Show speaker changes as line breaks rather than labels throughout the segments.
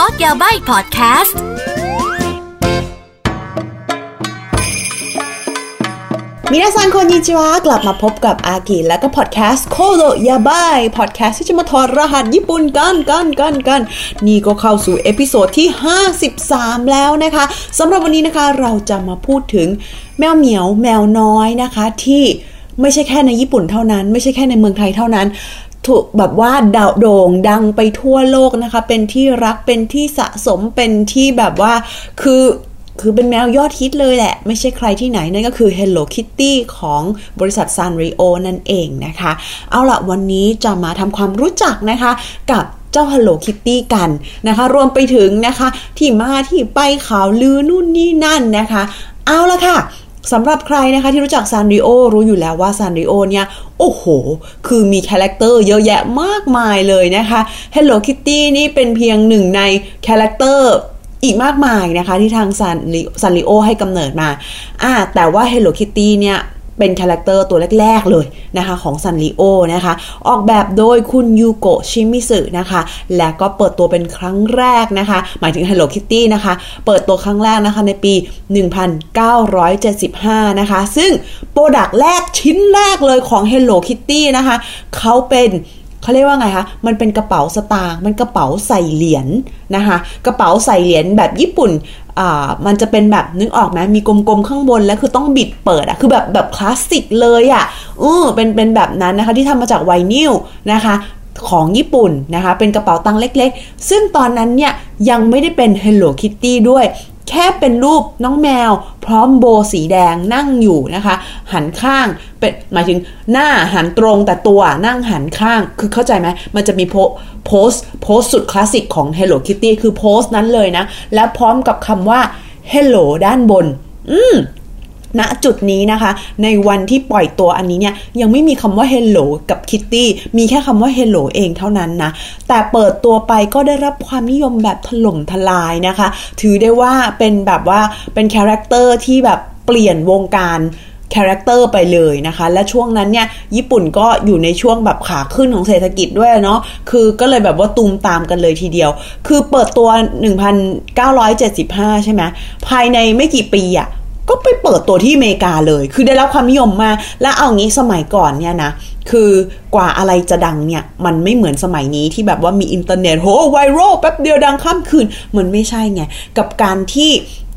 Talk やばいพอดแคสต์
みなさんこんにちはกลับมาพบกับอากิและก็พอดแคสต์コードやばいพอดแคสต์ที่จะมาถอดรหัสญี่ปุ่นกันกันกันกันนี่ก็เข้าสู่ episode ที่ 53 แล้วนะคะสำหรับวันนี้นะคะเราจะมาพูดถึงแมวเหมียวแมวน้อยนะคะที่ไม่ใช่แค่ในญี่ปุ่นเท่านั้น ไม่ใช่แค่ในเมืองไทยเท่านั้น ถูกแบบว่าดาวโด่งดังไปทั่วโลกนะคะ เป็นที่รักเป็นที่สะสมเป็นที่แบบว่าคือคือเป็นแมวยอดฮิตเลยแหละ ไม่ใช่ใครที่ไหน นั่นก็คือ Hello Kitty ของบริษัท Sanrio นั่นเองนะคะ เอาละวันนี้จะมาทำความรู้จักนะคะกับเจ้า Hello Kitty กันนะคะ รวมไปถึงนะคะ ที่มาที่ไปข่าวลือนู่นนี่นั่นนะคะ เอาละค่ะ สำหรับใครนะคะที่รู้จักซานริโอรู้อยู่แล้วว่าซานริโอเนี่ยโอ้โห คือมีคาแรคเตอร์เยอะแยะมากมายเลยนะคะ Hello Kitty นี่เป็นเพียงหนึ่งในคาแรคเตอร์อีกมากมายนะคะที่ทางซันซานริโอให้กำเนิดมาอ่าแต่ว่า Hello Kitty เนี่ย เป็นคาแรคเตอร์ตัวแรก ๆ เลยนะคะของซานริโอนะคะ ออกแบบโดยคุณยูโกะชิมิสึนะคะ และก็เปิดตัวเป็นครั้งแรกนะคะ หมายถึง Hello Kitty นะคะ เปิดตัวครั้งแรกนะคะในปี 1975 นะคะ ซึ่ง product แรกชิ้นแรกเลยของ Hello Kitty นะคะ เขาเป็น เขาเรียกว่าไงคะ มันเป็นกระเป๋าสตางค์มันกระเป๋าใส่เหรียญนนะคะกระเป๋าใส่เหรียญแบบญี่ปุ่นอ่ามันจะเป็นแบบนึกออกไหมมีกลมๆข้างบนแล้วคือต้องบิดเปิดอะคือแบบแบบคลาสสิกเลยอะเออเป็นเป็นแบบนั้นนะคะที่ทำมาจากไวนิลนะคะของญี่ปุ่นนะคะ เป็นกระเป๋าตังค์เล็กๆ ซึ่งตอนนั้นเนี่ยยังไม่ได้เป็น Hello Kitty ด้วย แค่เป็นรูปน้องแมว พร้อมโบสีแดงนั่งอยู่นะคะ หันข้างเป็นหมายถึงหน้าหันตรงแต่ตัวนั่งหันข้าง คือเข้าใจไหมมันจะมีโพโพสโพสสุดคลาสสิกของ Hello Kitty คือโพสนั้นเลยนะ และพร้อมกับคำว่า Hello ด้านบน อืม ณจุดนี้นะคะ ในวันที่ปล่อยตัวอันนี้เนี่ยยังไม่มีคำว่า Hello กับ Kitty มีแค่คำว่า Hello เองเท่านั้นนะ แต่เปิดตัวไปก็ได้รับความนิยมแบบถล่มทลายนะคะ ถือได้ว่าเป็นแบบว่าเป็นคาแรคเตอร์ที่แบบเปลี่ยนวงการคาแรคเตอร์ไปเลยนะคะ และช่วงนั้นเนี่ยญี่ปุ่นก็อยู่ในช่วงแบบขาขึ้นของเศรษฐกิจด้วยเนาะคือก็เลยแบบว่าตูมตามกันเลยทีเดียว คือเปิดตัว 1975 ใช่ไหมภายในไม่กี่ปีอะ ก็ไปเปิดตัวที่อเมริกาเลย คือได้รับความนิยมมา และเอางี้สมัยก่อนเนี่ยนะ คือกว่าอะไรจะดังเนี่ย มันไม่เหมือนสมัยนี้ที่แบบว่ามีอินเทอร์เน็ตโหไวรัลแป๊บเดียวดังข้ามคืน มันไม่ใช่ไง กับการที่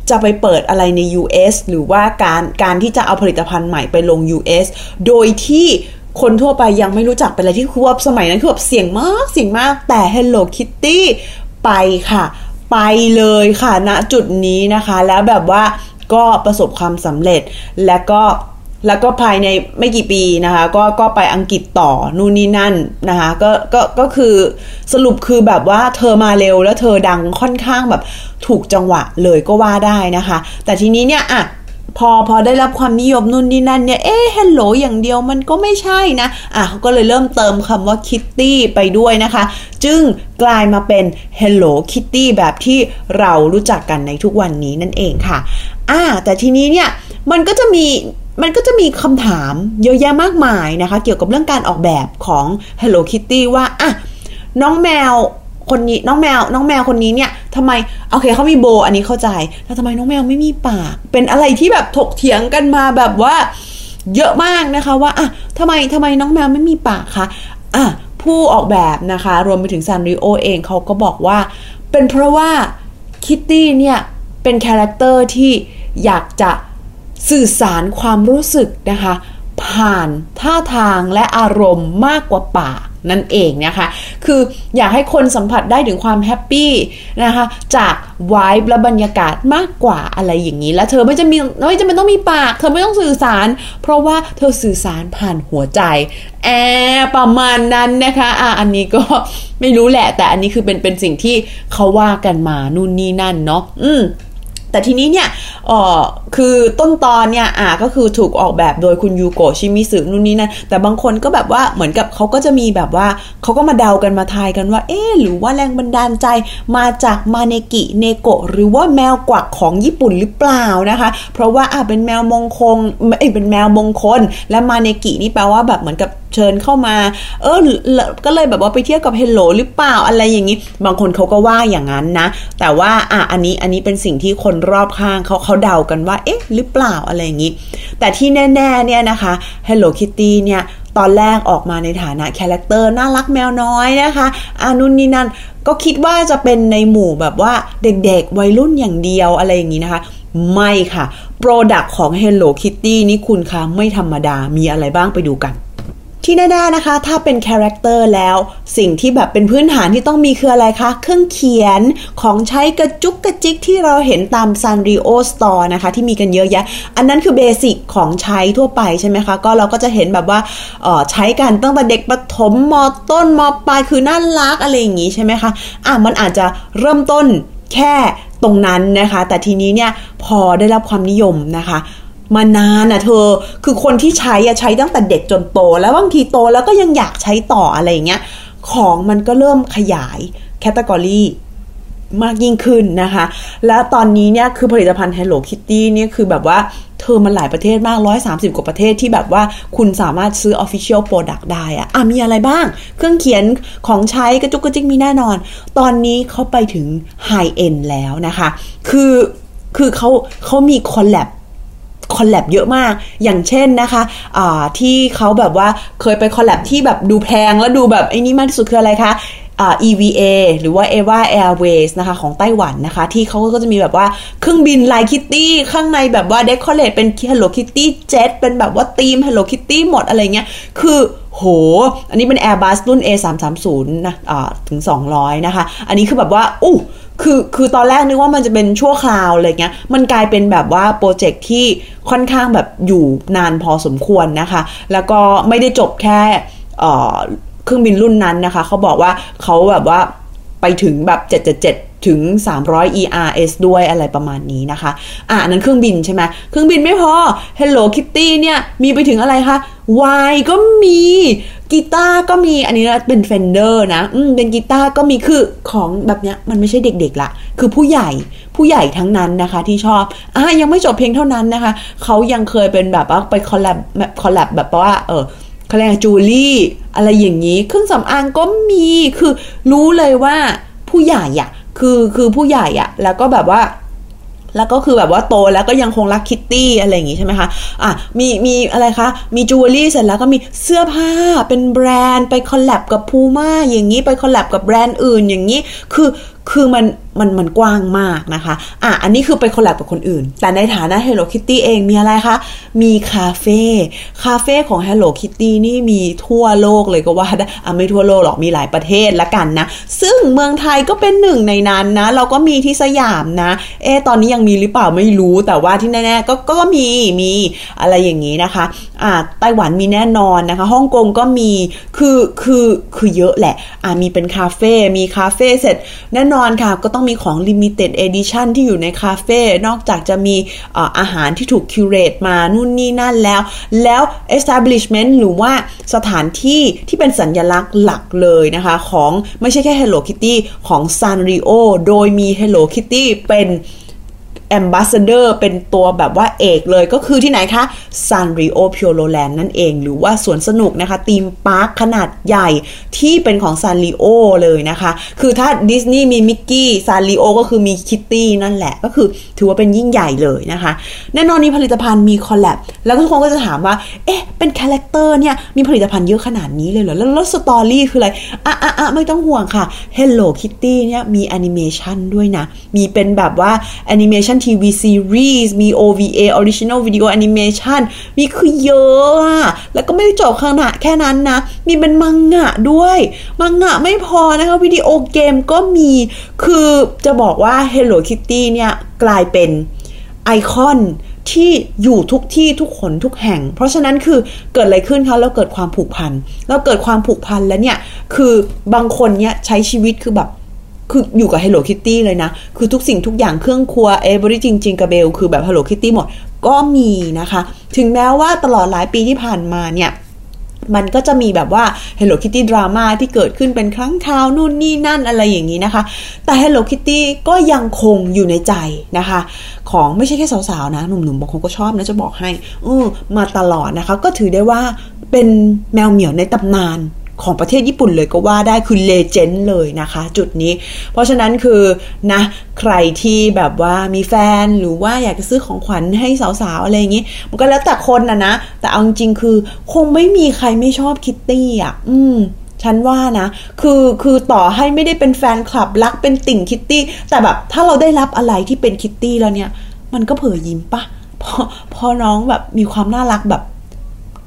จะไปเปิดอะไรใน US หรือว่าการการที่จะเอาผลิตภัณฑ์ใหม่ไปลง US โดยที่คนทั่วไปยังไม่รู้จักเป็นอะไรที่คือว่าสมัยนั้นคือแบบเสี่ยงมากเสี่ยงมากแต่ Hello Kitty ไปค่ะ ไปเลยค่ะณจุดนี้นะคะ แล้วแบบว่า ก็ประสบความสำเร็จ และก็แล้วก็ภายในไม่กี่ปีนะคะก็ก็ไปอังกฤษต่อนู่นนี่นั่นนะคะก็ก็ก็คือสรุปคือแบบว่าเธอมาเร็วแล้วเธอดังค่อนข้างแบบถูกจังหวะเลยก็ว่าได้นะคะ แต่ทีนี้เนี่ยอะพอพอได้รับความนิยมนู่นนี่นั่นเนี่ย เอ๊ะฮลโหลอย่างเดียวมันก็ไม่ใช่นะ อะเขาก็เลยเริ่มเติมคำว่าคิตตี้ไปด้วยนะคะ จึงกลายมาเป็น Hello Kitty แบบที่เรารู้จักกันในทุกวันนี้นั่นเองค่ะ อ่า แต่ทีนี้เนี่ยมันก็จะมีมันก็จะมีคำถามเยอะแยะมากมายนะคะ เกี่ยวกับเรื่องการออกแบบของ Hello Kitty ว่าอะน้องแมวคนนี้น้องแมว น้องแมวคนนี้เนี่ยทำไมโอเคเขามีโบ อันนี้เข้าใจแต่ทำไมน้องแมวไม่มีปาก เป็นอะไรที่แบบถกเถียงกันมาแบบว่า เยอะมากนะคะว่าอะทำไมทำไมน้องแมวไม่มีปากคะอะผู้ออกแบบนะคะ รวมไปถึงซานริโอเองเขาก็บอกว่า เป็นเพราะว่าคิตตี้เนี่ยเป็นคาแรคเตอร์ที่ อยากจะสื่อสารความรู้สึกนะคะ ผ่านท่าทางและอารมณ์มากกว่าปากนั่นเองนะคะ คืออยากให้คนสัมผัสได้ถึงความแฮปปี้นะคะ จากวายและบรรยากาศมากกว่าอะไรอย่างนี้ แล้วเธอไม่จะมีไม่จำเป็นต้องมีปาก เธอไม่ต้องสื่อสาร เพราะว่าเธอสื่อสารผ่านหัวใจ แอประมาณนั้นนะคะอะอันนี้ก็ไม่รู้แหละ แต่อันนี้คือเป็นเป็นสิ่งที่เขาว่ากันมานู่นนี่นั่นเนาะ อืม แต่ทีนี้เนี่ยคือต้นตอนเนี่ยอ่าก็คือถูกออกแบบโดยคุณยูโกะชิมิสึนู่นนี่นั่นแต่บางคนก็แบบว่าเหมือนกับเขาก็จะมีแบบว่าเขาก็มาเดากันมาทายกันว่า เอ๊หรือว่าแรงบันดาลใจมาจากมาเนกิเนโกะหรือว่าแมวกวักของญี่ปุ่นหรือเปล่านะคะ เพราะว่าอ่าเป็นแมวมงคลเอ้เป็นแมวมงคล และまねきนี่แปลว่าแบบเหมือนกับเชิญเข้ามา เออก็เลยแบบว่าไปเทียบกับ Hello หรือเปล่าอะไรอย่างนี้ บางคนเขาก็ว่าอย่างนั้นนะ แต่ว่าอะอันนี้อันนี้เป็นสิ่งที่คนรอบข้างเขาเขาเดากันว่า เอ๊ะ หรือเปล่าอะไรอย่างนี้ แต่ที่แน่ๆเนี่ยนะคะ Hello Kitty เนี่ยตอนแรกออกมาในฐานะคาแรคเตอร์น่ารักแมวน้อยนะคะอานุนนี่นั่นก็คิดว่าจะเป็นในหมู่แบบว่าเด็กๆ วัยรุ่นอย่างเดียวอะไรอย่างนี้นะคะ ไม่ค่ะ product ของ Hello Kitty นี่คุณคะไม่ธรรมดามีอะไรบ้างไปดูกัน ที่แน่ๆนะคะ ถ้าเป็นคาแรคเตอร์แล้ว สิ่งที่แบบเป็นพื้นฐานที่ต้องมีคืออะไรคะ เครื่องเขียนของใช้กระจุกกระจิกที่เราเห็นตาม Sanrio Store นะคะ ที่มีกันเยอะแยะ อันนั้นคือ basic ของใช้ทั่วไปใช่ไหมคะ ก็เราก็จะเห็นแบบว่าใช้กันตั้งแต่เด็กประถมมต้นมปลายคือน่ารักอะไรอย่างงี้ใช่ไหมคะอะมันอาจจะเริ่มต้นแค่ตรงนั้นนะคะ แต่ทีนี้เนี่ยพอได้รับความนิยมนะคะ มานานอะเธอ คือคนที่ใช้อะใช้ตั้งแต่เด็กจนโต แล้วบางทีโตแล้วก็ยังอยากใช้ต่ออะไรเงี้ย ของมันก็เริ่มขยายแคตตากรีมากยิ่งขึ้นนะคะ แล้วตอนนี้เนี่ยคือผลิตภัณฑ์ Hello Kitty เนี่ยคือแบบว่าเธอมันหลายประเทศมาก 130 กว่าประเทศที่แบบว่าคุณสามารถซื้อ Official Product ได้อะอะมีอะไรบ้าง เครื่องเขียนของใช้กระจุกกระจิกมีแน่นอน ตอนนี้เขาไปถึง High End แล้วนะคะ คือคือเขาเขามี collab collab เยอะมาก อย่างเช่นนะคะะที่เขาแบบว่าเคยไป collab ที่แบบดูแพงแล้วดูแบบไอ้นี่มากที่สุดคืออะไรคะ EVA หรือว่า EVA Airways นะคะของไต้หวันนะคะ ที่เขาก็จะมีแบบว่าเครื่องบินลายคิตตี้ข้างในแบบว่า decorate เป็น Hello Kitty Jet เป็นแบบว่าธีม Hello Kitty หมดอะไรเงี้ย คือโห อันนี้เป็น Airbus รุ่น A330 นะะถึง 200 นะคะ อันนี้คือแบบว่าอู้ คือคือตอนแรกนึกว่ามันจะเป็นชั่วคราวอะไรเงี้ย มันกลายเป็นแบบว่าโปรเจกต์ที่ค่อนข้างแบบอยู่นานพอสมควรนะคะ แล้วก็ไม่ได้จบแค่เครื่องบินรุ่นนั้นนะคะ เขาบอกว่าเขาแบบว่า ไปถึงแบบ777ถึง 300 ERS ด้วยอะไรประมาณนี้นะคะ อะนั้นเครื่องบินใช่ไหมเครื่องบินไม่พอ Hello Kitty เนี่ย มีไปถึงอะไรคะวายก็มีกีตาร์ก็มีอันนี้นะเป็น Fender นะอืมเป็นกีตาร์ก็มีคือของแบบเนี้ยมันไม่ใช่เด็กๆละคือผู้ใหญ่ผู้ใหญ่ทั้งนั้นนะคะที่ชอบอะยังไม่จบเพียงเท่านั้นนะคะ เขายังเคยเป็นแบบว่าไป collab collab แบบว่าเออ เขาเรียกจูลี่ อะไรอย่างนี้ เครื่องสำอางก็มีคือรู้เลยว่าผู้ใหญ่อะคือคือผู้ใหญ่อะแล้วก็แบบว่าแล้วก็คือแบบว่าโตแล้วก็ยังคงรักคิตตี้อะไรอย่างงี้ใช่ไหมคะ อะ มีมีอะไรคะ มีจูเวลรี่เสร็จแล้วก็มีเสื้อผ้าเป็นแบรนด์ไป collab กับพูม่าอย่างนี้ไป collab กับแบรนด์อื่นอย่างนี้ คือคือมันมันมันกว้างมากนะคะ อะ อันนี้คือไป collab กับคนอื่น แต่ในฐานะ Hello Kitty เองมีอะไรคะ มีคาเฟ่ คาเฟ่ของ Hello Kitty นี่มีทั่วโลกเลยก็ว่าได้ อะ ไม่ทั่วโลกหรอก มีหลายประเทศละกันนะ ซึ่งเมืองไทยก็เป็นหนึ่งในนั้นนะ เราก็มีที่สยามนะ เอ๊ตอนนี้ยังมีหรือเปล่าไม่รู้ แต่ว่าที่แน่ๆก็ก็มี มีอะไรอย่างนี้นะคะ อะ ไต้หวันมีแน่นอนนะคะ ฮ่องกงก็มี คือ คือ คือเยอะแหละ อะ มีเป็นคาเฟ่ มีคาเฟ่เสร็จแน่นอนค่ะ ก็ต้องมีของ limited edition ที่อยู่ในคาเฟ่นอกจากจะมีอาหารที่ถูกคิวเรตมานู่นนี่นั่นแล้ว แล้ว establishment หรือว่าสถานที่ที่เป็นสัญญลักษณ์หลักเลยนะคะของไม่ใช่แค่ Hello Kitty ของ Sanrio โดยมี Hello Kitty เป็น ambassador เป็นตัวแบบว่าเอกเลยก็คือที่ไหนคะ Sanrio Puroland นั่นเอง หรือว่าสวนสนุกนะคะ theme park ขนาดใหญ่ที่เป็นของ Sanrio เลยนะคะ คือถ้าดิสนีย์มี Mickey Sanrio ก็คือมีคิตตี้นั่นแหละ ก็คือถือว่าเป็นยิ่งใหญ่เลยนะคะ แน่นอนนี้ผลิตภัณฑ์มี collab แล้วทุกคนก็จะถามว่า เอ๊ะ เป็น character เนี่ย มีผลิตภัณฑ์เยอะขนาดนี้เลยเหรอ แล้ว story คืออะไร อะอะอะไม่ต้องห่วงค่ะ Hello Kitty เนี่ยมีแอนิเมชันด้วยนะ มีเป็นแบบว่าแอนิเมชันทีวีซีรีส์มี OVA Original Video Animation มีคือเยอะอะแล้วก็ไม่ได้จบขนาดแค่นั้นนะ มีเป็นมังงะด้วย มังงะไม่พอนะคะ วิดีโอเกมก็มี คือจะบอกว่า Hello Kitty เนี่ยกลายเป็นไอคอนที่อยู่ทุกที่ทุกคนทุกแห่ง เพราะฉะนั้นคือเกิดอะไรขึ้นคะเราเกิดความผูกพันเราเกิดความผูกพันแล้วเนี่ยคือบางคนเนี่ยใช้ชีวิตคือแบบ คืออยู่กับ Hello Kitty เลยนะ คือทุกสิ่งทุกอย่างเครื่องครัวเอเวอรี่จริงๆกับเบล คือแบบ Hello Kitty หมด ก็มีนะคะ ถึงแม้ว่าตลอดหลายปีที่ผ่านมาเนี่ยมันก็จะมีแบบว่า Hello Kitty ดราม่าที่เกิดขึ้นเป็นครั้งคราวนู่นนี่นั่นอะไรอย่างนี้นะคะ แต่ Hello Kitty ก็ยังคงอยู่ในใจนะคะ ของไม่ใช่แค่สาวๆนะ หนุ่มๆบางคนก็ชอบนะจะบอกให้ออมาตลอดนะคะ ก็ถือได้ว่าเป็นแมวเหมียวในตำนาน ของประเทศญี่ปุ่นเลยก็ว่าได้คือเลเจนด์เลยนะคะ จุดนี้ เพราะฉะนั้นคือนะใครที่แบบว่ามีแฟนหรือว่าอยากจะซื้อของขวัญให้สาวๆอะไรอย่างนี้ มันก็แล้วแต่คนนะนะ แต่เอาจริงๆคือ คงไม่มีใครไม่ชอบคิตตี้อะ อืมฉันว่านะ คือ คือต่อให้ไม่ได้เป็นแฟนคลับรักเป็นติ่งคิตตี้ แต่แบบถ้าเราได้รับอะไรที่เป็นคิตตี้แล้วเนี่ย มันก็เผยยิ้มปะพอพอน้องแบบมีความน่ารักแบบ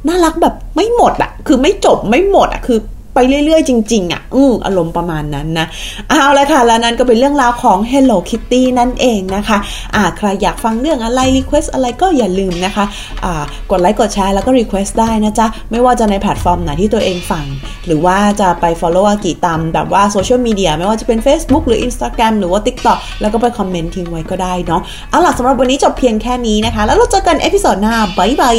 น่ารักแบบไม่หมดอะคือไม่จบไม่หมดอะคือไปเรื่อย ๆ จริง ๆ อะ อืออารมณ์ประมาณนั้นนะ เอาละค่ะ แล้วนั้นก็เป็นเรื่องราวของ Hello Kitty นั่นเองนะคะ อ่า ใครอยากฟังเรื่องอะไร request อะไรก็อย่าลืมนะคะ อ่า กดไลค์ กดแชร์ แล้วก็ request ได้นะจ๊ะ ไม่ว่าจะในแพลตฟอร์มไหนที่ตัวเองฟัง หรือว่าจะไป Follow อากิตามแบบว่าโซเชียลมีเดีย ไม่ว่าจะเป็น Facebook หรือ Instagram หรือว่า TikTok แล้วก็ไปคอมเมนต์ทิ้งไว้ก็ได้เนาะ เอาล่ะสำหรับวันนี้จบเพียงแค่นี้นะคะ แล้วเราเจอกัน episode หน้า บ๊ายบาย